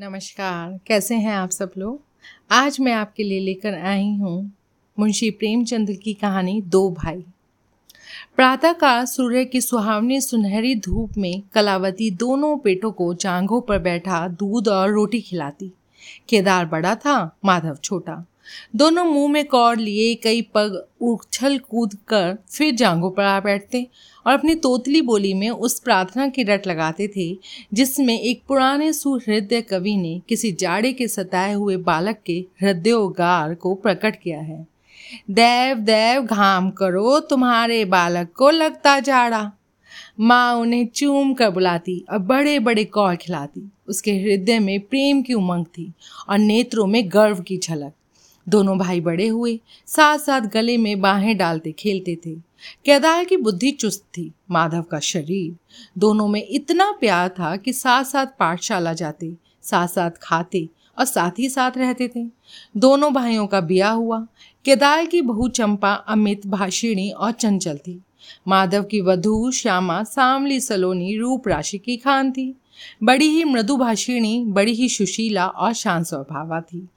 नमस्कार, कैसे हैं आप सब लोग? आज मैं आपके लिए लेकर आई हूँ मुंशी प्रेमचंद की कहानी दो भाई। प्रातः प्रातःकाल सूर्य की सुहावनी सुनहरी धूप में कलावती दोनों पेटों को जांघों पर बैठा दूध और रोटी खिलाती। केदार बड़ा था, माधव छोटा। दोनों मुँह में कौर लिए कई पग उछल कूद कर फिर जांघों पर आ बैठते और अपनी तोतली बोली में उस प्रार्थना की रट लगाते थे, जिसमें एक पुराने सुहृदय कवि ने किसी जाड़े के सताए हुए बालक के हृदयोगार को प्रकट किया है। देव देव, घाम करो तुम्हारे बालक को लगता जाड़ा। माँ उन्हें चूम कर बुलाती और बड़े बड़े कौर खिलाती। उसके हृदय में प्रेम की उमंग थी और नेत्रों में गर्व की झलक। दोनों भाई बड़े हुए साथ साथ गले में बाहें डालते खेलते थे। केदार की बुद्धि चुस्त थी, माधव का शरीर। दोनों में इतना प्यार था कि साथ साथ पाठशाला जाते साथ साथ खाते और साथ ही साथ रहते थे। दोनों भाइयों का ब्याह हुआ। केदार की बहू चंपा, अमित, भाषिणी और चंचल थी। माधव की वधु श्यामा, सामली, सलोनी, रूप राशि की खान थी। बड़ी ही मृदुभाषिणी बड़ी ही सुशीला और शांत स्वभावा थी।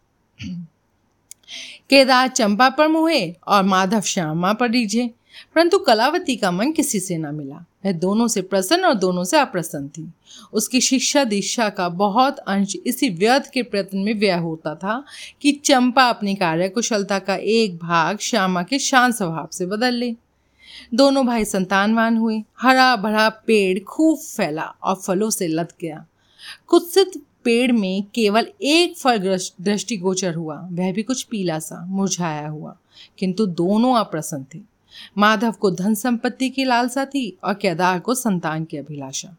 केदार चंपा पर मुहे और माधव श्यामा पर रीझे परंतु कलावती का मन किसी से न मिला। वह दोनों से प्रसन्न और दोनों से अप्रसन्न थी। उसकी शिक्षा दीक्षा का बहुत अंश इसी व्यर्थ के प्रयत्न में व्यय होता था कि चंपा अपनी कार्य कुशलता का एक भाग श्यामा के शांत स्वभाव से बदल ले। दोनों भाई संतानवान हुए। हरा भरा पेड़ खूब फैला और फलों से लद गया। कुत्सित पेड़ में केवल एक फल दृष्टिगोचर हुआ, वह भी कुछ पीला सा, मुरझाया हुआ, किंतु दोनों अप्रसन्न थे। माधव को धन संपत्ति की लालसा थी और केदार को संतान की अभिलाषा।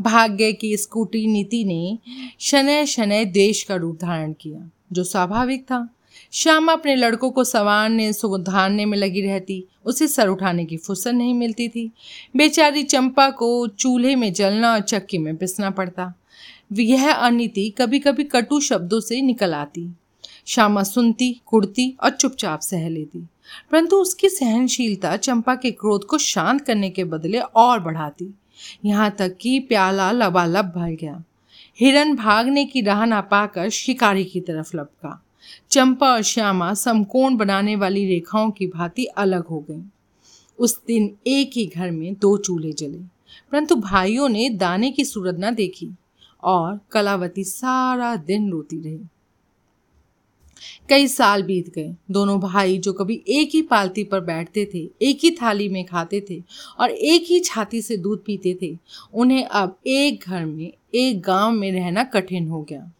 भाग्य की स्कूटी नीति ने शनय शनय देश का रूप धारण किया, जो स्वाभाविक था। श्याम अपने लड़कों को सवारने, सुधारने में लगी रहती, उसे सर उठाने की फुर्सत नहीं मिलती थी। बेचारी चंपा को चूल्हे में जलना और चक्की में पिसना पड़ता। यह अनिति कभी कभी कटु शब्दों से निकल आती। श्यामा सुनती, कुड़ती और चुपचाप सह लेती। परंतु उसकी सहनशीलता चंपा के क्रोध को शांत करने के बदले और बढ़ाती। यहाँ तक कि प्याला लबालब भर गया। हिरन भागने की राह ना पाकर शिकारी की तरफ़ लपका। चंपा और श्यामा समकोण बनाने वाली रेखाओं की भांति अलग हो गई। उस दिन एक ही घर में दो चूल्हे जले। परंतु भाइयों ने दाने की सूरत न देखी। और कलावती सारा दिन रोती रही। कई साल बीत गए। दोनों भाई जो कभी एक ही पालती पर बैठते थे, एक ही थाली में खाते थे और एक ही छाती से दूध पीते थे, उन्हें अब एक घर में, एक गाँव में रहना कठिन हो गया।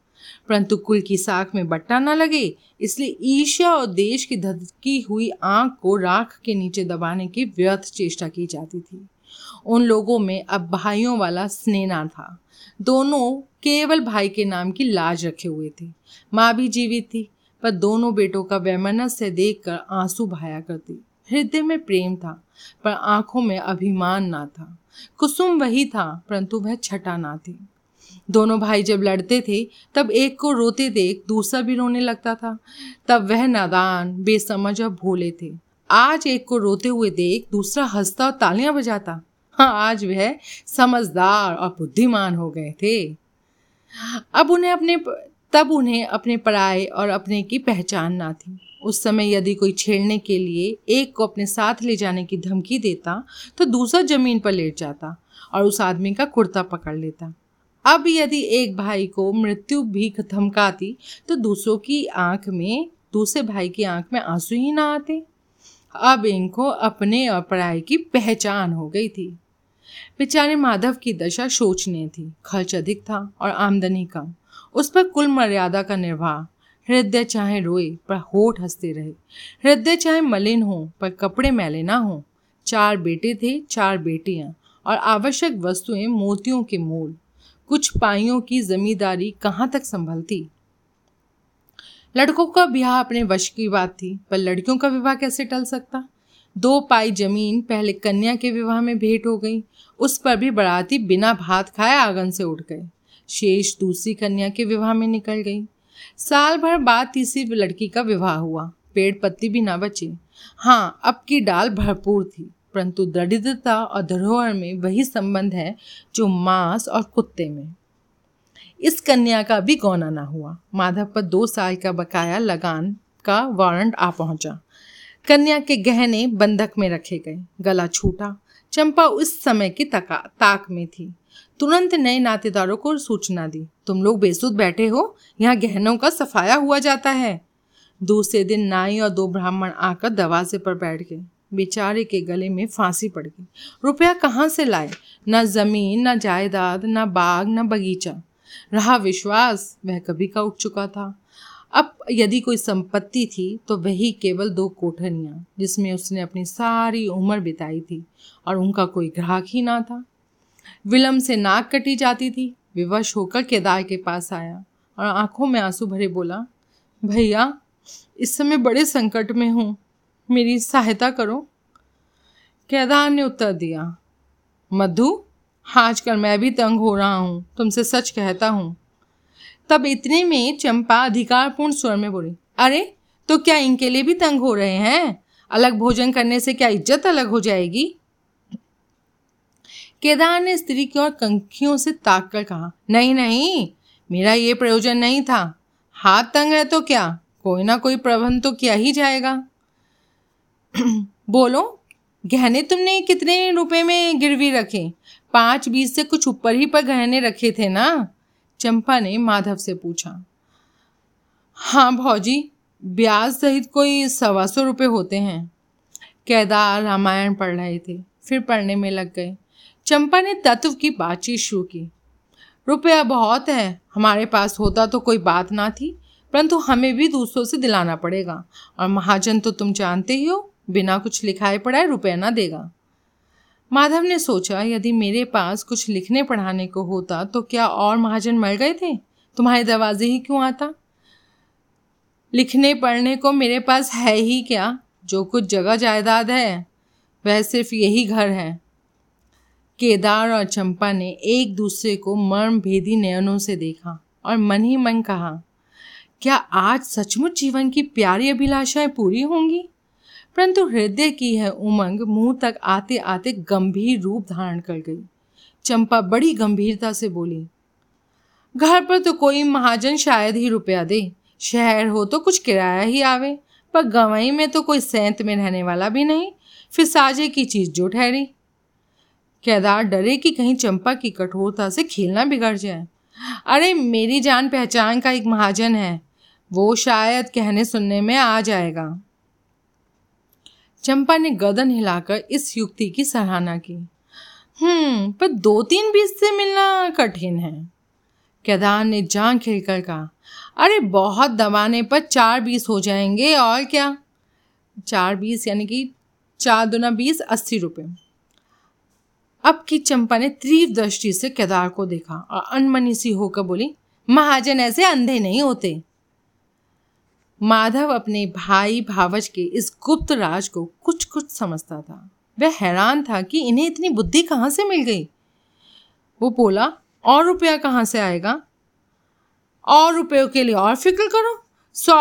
परंतु कुल की साख में बट्टा न लगे, इसलिए ईर्ष्या और देश की धधकी हुई आँख को राख के नीचे दबाने की व्यर्थ चेष्टा की जाती थी। उन लोगों में अब भाइयों वाला स्नेह था। दोनों केवल भाई के नाम की लाज रखे हुए थे। माँ भी जीवित थी, पर दोनों बेटों का वैमनस्य देखकर आँसू भाया करती। हृदय में प्रेम था, पर आँखों में अभिमान ना था। कुसुम वही था, परंतु वह छटा ना थी। दोनों भाई जब लड़ते थे, तब एक को रोते देख दूसरा भी रोने लगता था। तब वह नादान, बेसमझ और भोले थे। आज एक को रोते हुए देख दूसरा हंसता और तालियाँ बजाता। हाँ आज वह समझदार और बुद्धिमान हो गए थे। अब उन्हें अपने तब उन्हें अपने पराये और अपने की पहचान ना थी। उस समय यदि कोई छेड़ने के लिए एक को अपने साथ ले जाने की धमकी देता तो दूसरा ज़मीन पर लेट जाता और उस आदमी का कुर्ता पकड़ लेता। अब यदि एक भाई को मृत्यु भी धमकाती तो दूसरों की आँख में, दूसरे भाई की आँख में आँसू ही ना आते। अब इनको अपने और पढ़ाई की पहचान हो गई थी। बेचारे माधव की दशा शोचनीय थी। खर्च अधिक था और आमदनी कम। उस पर कुल मर्यादा का निर्वाह। हृदय चाहे रोए, पर होठ हँसते रहे। हृदय चाहे मलिन हो, पर कपड़े मैले ना हो। चार बेटे थे, चार बेटियाँ, और आवश्यक वस्तुएँ मोतियों के मोल। कुछ पाइयों की जमींदारी कहाँ तक संभलती? लड़कों का ब्याह अपने वश की बात थी, पर लड़कियों का विवाह कैसे टल सकता? दो पाई ज़मीन पहले कन्या के विवाह में भेंट हो गई, उस पर भी बराती बिना भात खाए आँगन से उठ गए। शेष दूसरी कन्या के विवाह में निकल गई। साल भर बाद तीसरी लड़की का विवाह हुआ, पेड़ पत्ती भी ना बचे। हाँ अब की डाल भरपूर थी, परंतु दरिद्रता और धरोहर में वही संबंध है जो मांस और कुत्ते में। इस कन्या का भी गौना ना हुआ। माधव पर दो साल का बकाया लगान का वारंट आ पहुँचा। कन्या के गहने बंधक में रखे गए। गला छूटा। चंपा उस समय की तका, ताक में थी। तुरंत नए नातेदारों को सूचना दी। तुम लोग बेसुध बैठे हो? यहाँ गहनों का सफाया हुआ जाता है। दूसरे दिन नाई और दो ब्राह्मण आकर दरवाजे पर बैठ गए। बेचारे के गले में फांसी पड़ गई। रुपया कहाँ से लाए? न ज़मीन, न जायदाद, न बाग, न बगीचा। रहा विश्वास, वह कभी का उठ चुका था। अब यदि कोई संपत्ति थी तो वही केवल दो कोठनियाँ जिसमें उसने अपनी सारी उम्र बिताई थी, और उनका कोई ग्राहक ही ना था। विलम्ब से नाक कटी जाती थी, विवश होकर केदार के पास आया, और आँखों में आँसू भरे बोला, भैया, इस समय बड़े संकट में हूँ, मेरी सहायता करो। केदार ने उत्तर दिया, मधु आजकल मैं भी तंग हो रहा हूँ, तुमसे सच कहता हूँ। तब इतने में चंपा अधिकारपूर्ण स्वर में बोली, अरे तो क्या इनके लिए भी तंग हो रहे हैं? अलग भोजन करने से क्या इज़्ज़त अलग हो जाएगी? केदार ने स्त्री की ओर कंखियों से ताक कर कहा, नहीं नहीं, मेरा ये प्रयोजन नहीं था। हाथ तंग है तो क्या? कोई ना कोई प्रबंध तो किया ही जाएगा। बोलो, गहने तुमने कितने रुपए में गिरवी रखे? पाँच बीस से कुछ ऊपर ही पर गहने रखे थे ना? चंपा ने माधव से पूछा। हाँ भौजी, ब्याज सहित कोई सवा सौ रुपये होते हैं। केदार रामायण पढ़ रहे थे, फिर पढ़ने में लग गए। चंपा ने तत्व की बातचीत शुरू की। रुपया बहुत है, हमारे पास होता तो कोई बात ना थी, परंतु हमें भी दूसरों से दिलाना पड़ेगा। और महाजन तो तुम जानते ही हो, बिना कुछ लिखाए पढ़ाए रुपया ना देगा। माधव ने सोचा, यदि मेरे पास कुछ लिखने पढ़ाने को होता तो क्या और महाजन मर गए थे? तुम्हारे दरवाजे ही क्यों आता? लिखने पढ़ने को मेरे पास है ही क्या? जो कुछ जगह जायदाद है, वह सिर्फ़ यही घर है। केदार और चंपा ने एक दूसरे को मर्म भेदी नयनों से देखा और मन ही मन कहा, क्या आज सचमुच जीवन की प्यारी अभिलाषाएँ पूरी होंगी? परंतु हृदय की यह उमंग मुँह तक आते आते गंभीर रूप धारण कर गई। चंपा बड़ी गंभीरता से बोली, घर पर तो कोई महाजन शायद ही रुपया दे। शहर हो तो कुछ किराया ही आवे, पर गवई में तो कोई सैंत में रहने वाला भी नहीं। फिर साजे की चीज़ जो ठहरी। केदार डरे कि कहीं चंपा की कठोरता से खेलना बिगड़ जाए। अरे, मेरी जान पहचान का एक महाजन है। वो शायद कहने सुनने में आ जाएगा। चंपा ने गर्दन हिलाकर इस युक्ति की सराहना की। हम्म पर दो तीन बीस से मिलना कठिन है, केदार ने जान खिलकर कहा। अरे, बहुत दबाने पर चार बीस हो जाएँगे, और क्या? चार बीस, यानी कि चार दुना बीस, अस्सी रुपये अब की चंपा ने तीव्र दृष्टि से केदार को देखा और अनमनी सी होकर बोली, महाजन ऐसे अंधे नहीं होते। माधव अपने भाई भावज के इस गुप्त राज को कुछ कुछ समझता था। वह हैरान था कि इन्हें इतनी बुद्धि कहाँ से मिल गई? वो बोला, और रुपया कहाँ से आएगा? और रुपयों के लिए और फ़िक्र करो। सौ,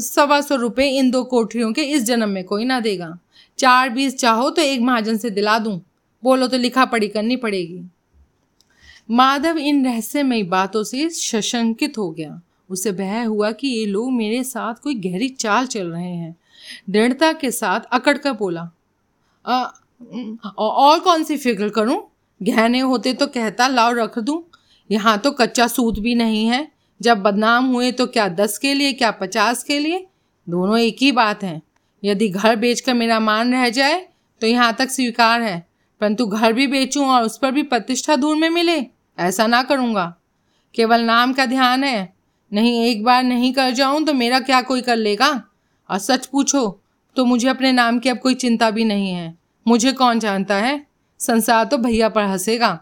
सवा सौ रुपये इन दो कोठरियों के इस जन्म में कोई ना देगा। चार बीस चाहो तो एक महाजन से दिला दूँ। बोलो तो लिखा पढ़ी करनी पड़ेगी। माधव इन रहस्यमयी बातों से सशंकित हो गया। उसे भय हुआ कि ये लोग मेरे साथ कोई गहरी चाल चल रहे हैं। दृढ़ता के साथ अकड़ कर बोला आ, और कौन सी फ़िक्र करूँ? गहने होते तो कहता लाओ रख दूँ। यहाँ तो कच्चा सूत भी नहीं है। जब बदनाम हुए तो क्या दस के लिए क्या पचास के लिए? दोनों एक ही बात है। यदि घर बेचकर मेरा मान रह जाए तो यहाँ तक स्वीकार है। परंतु घर भी बेचूं और उस पर भी प्रतिष्ठा दूर में मिले ऐसा ना करूँगा। केवल नाम का ध्यान है। नहीं, एक बार नहीं कर जाऊँ तो मेरा क्या कोई कर लेगा? और सच पूछो तो मुझे अपने नाम की अब कोई चिंता भी नहीं है। मुझे कौन जानता है? संसार तो भैया पर हंसेगा।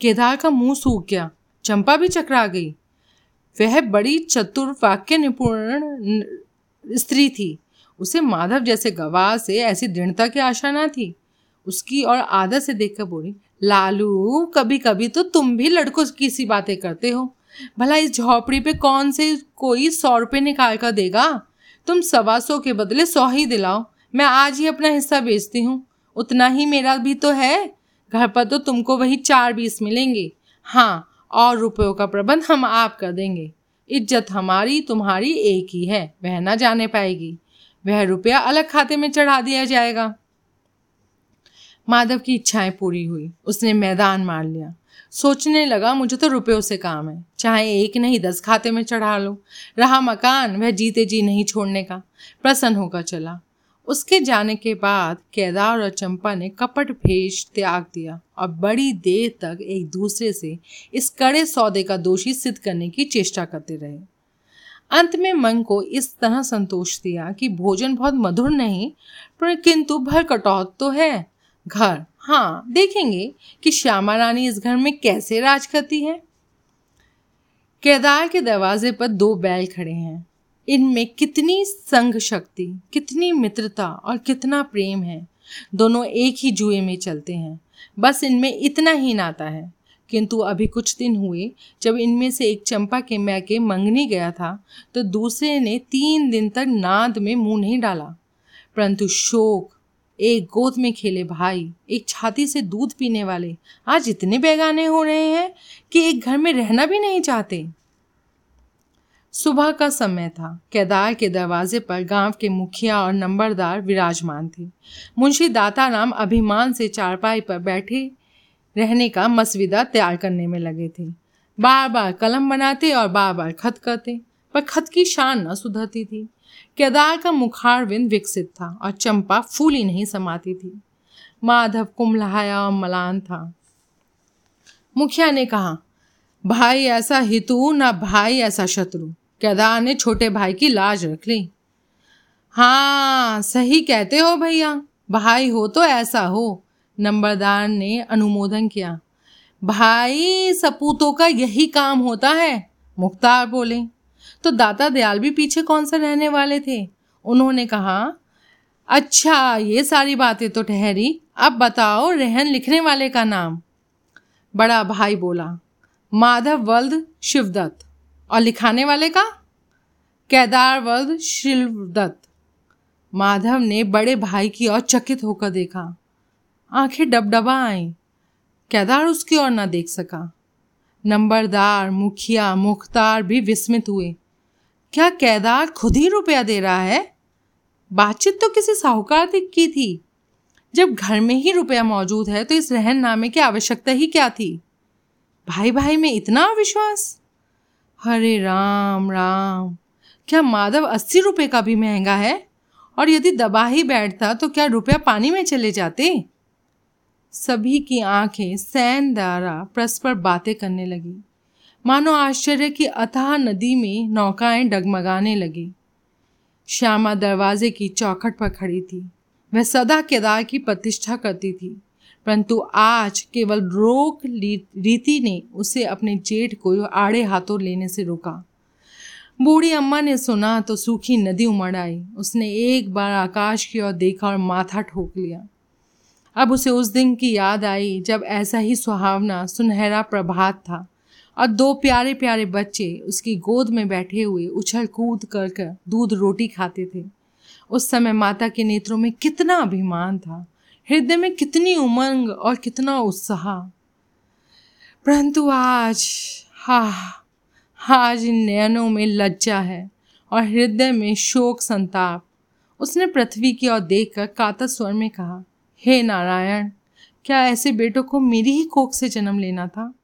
केदार का मुँह सूख गया, चंपा भी चकरा गई। वह बड़ी चतुर वाक्य निपुण स्त्री थी। उसे माधव जैसे गवाह से ऐसी दृढ़ता की आशा ना थी। उसकी और आदत से देखकर बोली, लालू कभी कभी तो तुम भी लड़कों की सी बातें करते हो। भला इस झोपड़ी पे कौन से कोई सौ रुपये निकाल कर देगा? तुम सवा सौ के बदले सौ ही दिलाओ। मैं आज ही अपना हिस्सा बेचती हूँ। उतना ही मेरा भी तो है। घर पर तो तुमको वही चार बीस मिलेंगे। हाँ और रुपयों का प्रबंध हम आप कर देंगे। इज़्ज़त हमारी तुम्हारी एक ही है। वह ना जाने पाएगी। वह रुपया अलग खाते में चढ़ा दिया जाएगा। माधव की इच्छाएँ पूरी हुई। उसने मैदान मार लिया। सोचने लगा, मुझे तो रुपयों से काम है। चाहे एक नहीं, दस खाते में चढ़ा लो। रहा मकान, वह जीते जी नहीं छोड़ने का। प्रसन्न होकर चला। उसके जाने के बाद केदार और चंपा ने कपट भेष त्याग दिया और बड़ी देर तक एक दूसरे से इस कड़े सौदे का दोषी सिद्ध करने की चेष्टा करते रहे। अंत में मन को इस तरह संतोष दिया कि भोजन बहुत मधुर नहीं, पर किंतु भर कटौत तो है। घर हाँ देखेंगे कि श्यामा रानी इस घर में कैसे राज करती है। केदार के दरवाजे पर दो बैल खड़े हैं। इनमें कितनी संघ शक्ति, कितनी मित्रता और कितना प्रेम है। दोनों एक ही जुए में चलते हैं। बस इनमें इतना ही नाता है। किंतु अभी कुछ दिन हुए, जब इनमें से एक चंपा के मैके मंगनी गया था तो दूसरे ने तीन दिन तक नाद में मुँह नहीं डाला। परंतु शोक एक गोद में खेले भाई, एक छाती से दूध पीने वाले। आज इतने बेगाने हो रहे हैं कि एक घर में रहना भी नहीं चाहते। सुबह का समय था। केदार के दरवाजे पर गाँव के मुखिया और नंबरदार विराजमान थे। मुंशी दाताराम अभिमान से चारपाई पर बैठे रहने का मसविदा तैयार करने में लगे थे। बार बार कलम बनाते और बार बार खत करते, पर खत की शान न सुधरती थी। केदार का मुखारविंद विकसित था और चंपा फूली नहीं समाती थी। माधव कुमलाया और मलान था। मुखिया ने कहा, भाई ऐसा हितु ना भाई ऐसा शत्रु। केदार ने छोटे भाई की लाज रख ली। हाँ सही कहते हो भैया। भाई हो तो ऐसा हो। नंबरदार ने अनुमोदन किया। भाई, सपूतों का यही काम होता है? मुख्तार बोले। तो दाता दयाल भी पीछे कौन सा रहने वाले थे? उन्होंने कहा अच्छा ये सारी बातें तो ठहरी। अब बताओ, रहन लिखने वाले का नाम? बड़ा भाई बोला, माधव वल्द शिवदत्त। और लिखाने वाले का? केदार वर्द शिवदत्त। माधव ने बड़े भाई की ओर चकित होकर देखा। आँखें डबडबा आई केदार उसकी ओर ना देख सका। नंबरदार, मुखिया, मुख्तार भी विस्मित हुए। क्या केदार खुद ही रुपया दे रहा है? बातचीत तो किसी साहूकार की थी। जब घर में ही रुपया मौजूद है तो इस रहन नामे की आवश्यकता ही क्या थी? भाई भाई में इतना अविश्वास? हरे राम राम। क्या माधव अस्सी रुपये का भी महँगा है? और यदि दबा ही बैठता तो क्या रुपया पानी में चले जाते? सभी की आँखें सैन द्वारा परस्पर बातें करने लगी। मानो आश्चर्य की अथाह नदी में नौकाएँ डगमगाने लगी। श्यामा दरवाजे की चौखट पर खड़ी थी। वह सदा केदार की प्रतिष्ठा करती थी, परंतु आज केवल रोक रीति ने उसे अपने जेठ को आड़े हाथों लेने से रोका। बूढ़ी अम्मा ने सुना तो सूखी नदी उमड़ आई। उसने एक बार आकाश की ओर देखा और माथा ठोक लिया। अब उसे उस दिन की याद आई जब ऐसा ही सुहावना सुनहरा प्रभात था। और दो प्यारे प्यारे बच्चे उसकी गोद में बैठे हुए उछल कूद कर कर दूध रोटी खाते थे। उस समय माता के नेत्रों में कितना अभिमान था। हृदय में कितनी उमंग और कितना उत्साह। परंतु आज, हा, आज इन नयनों में लज्जा है और हृदय में शोक संताप। उसने पृथ्वी की ओर देखकर कातर स्वर में कहा, हे नारायण, क्या ऐसे बेटों को मेरी ही कोख से जन्म लेना था?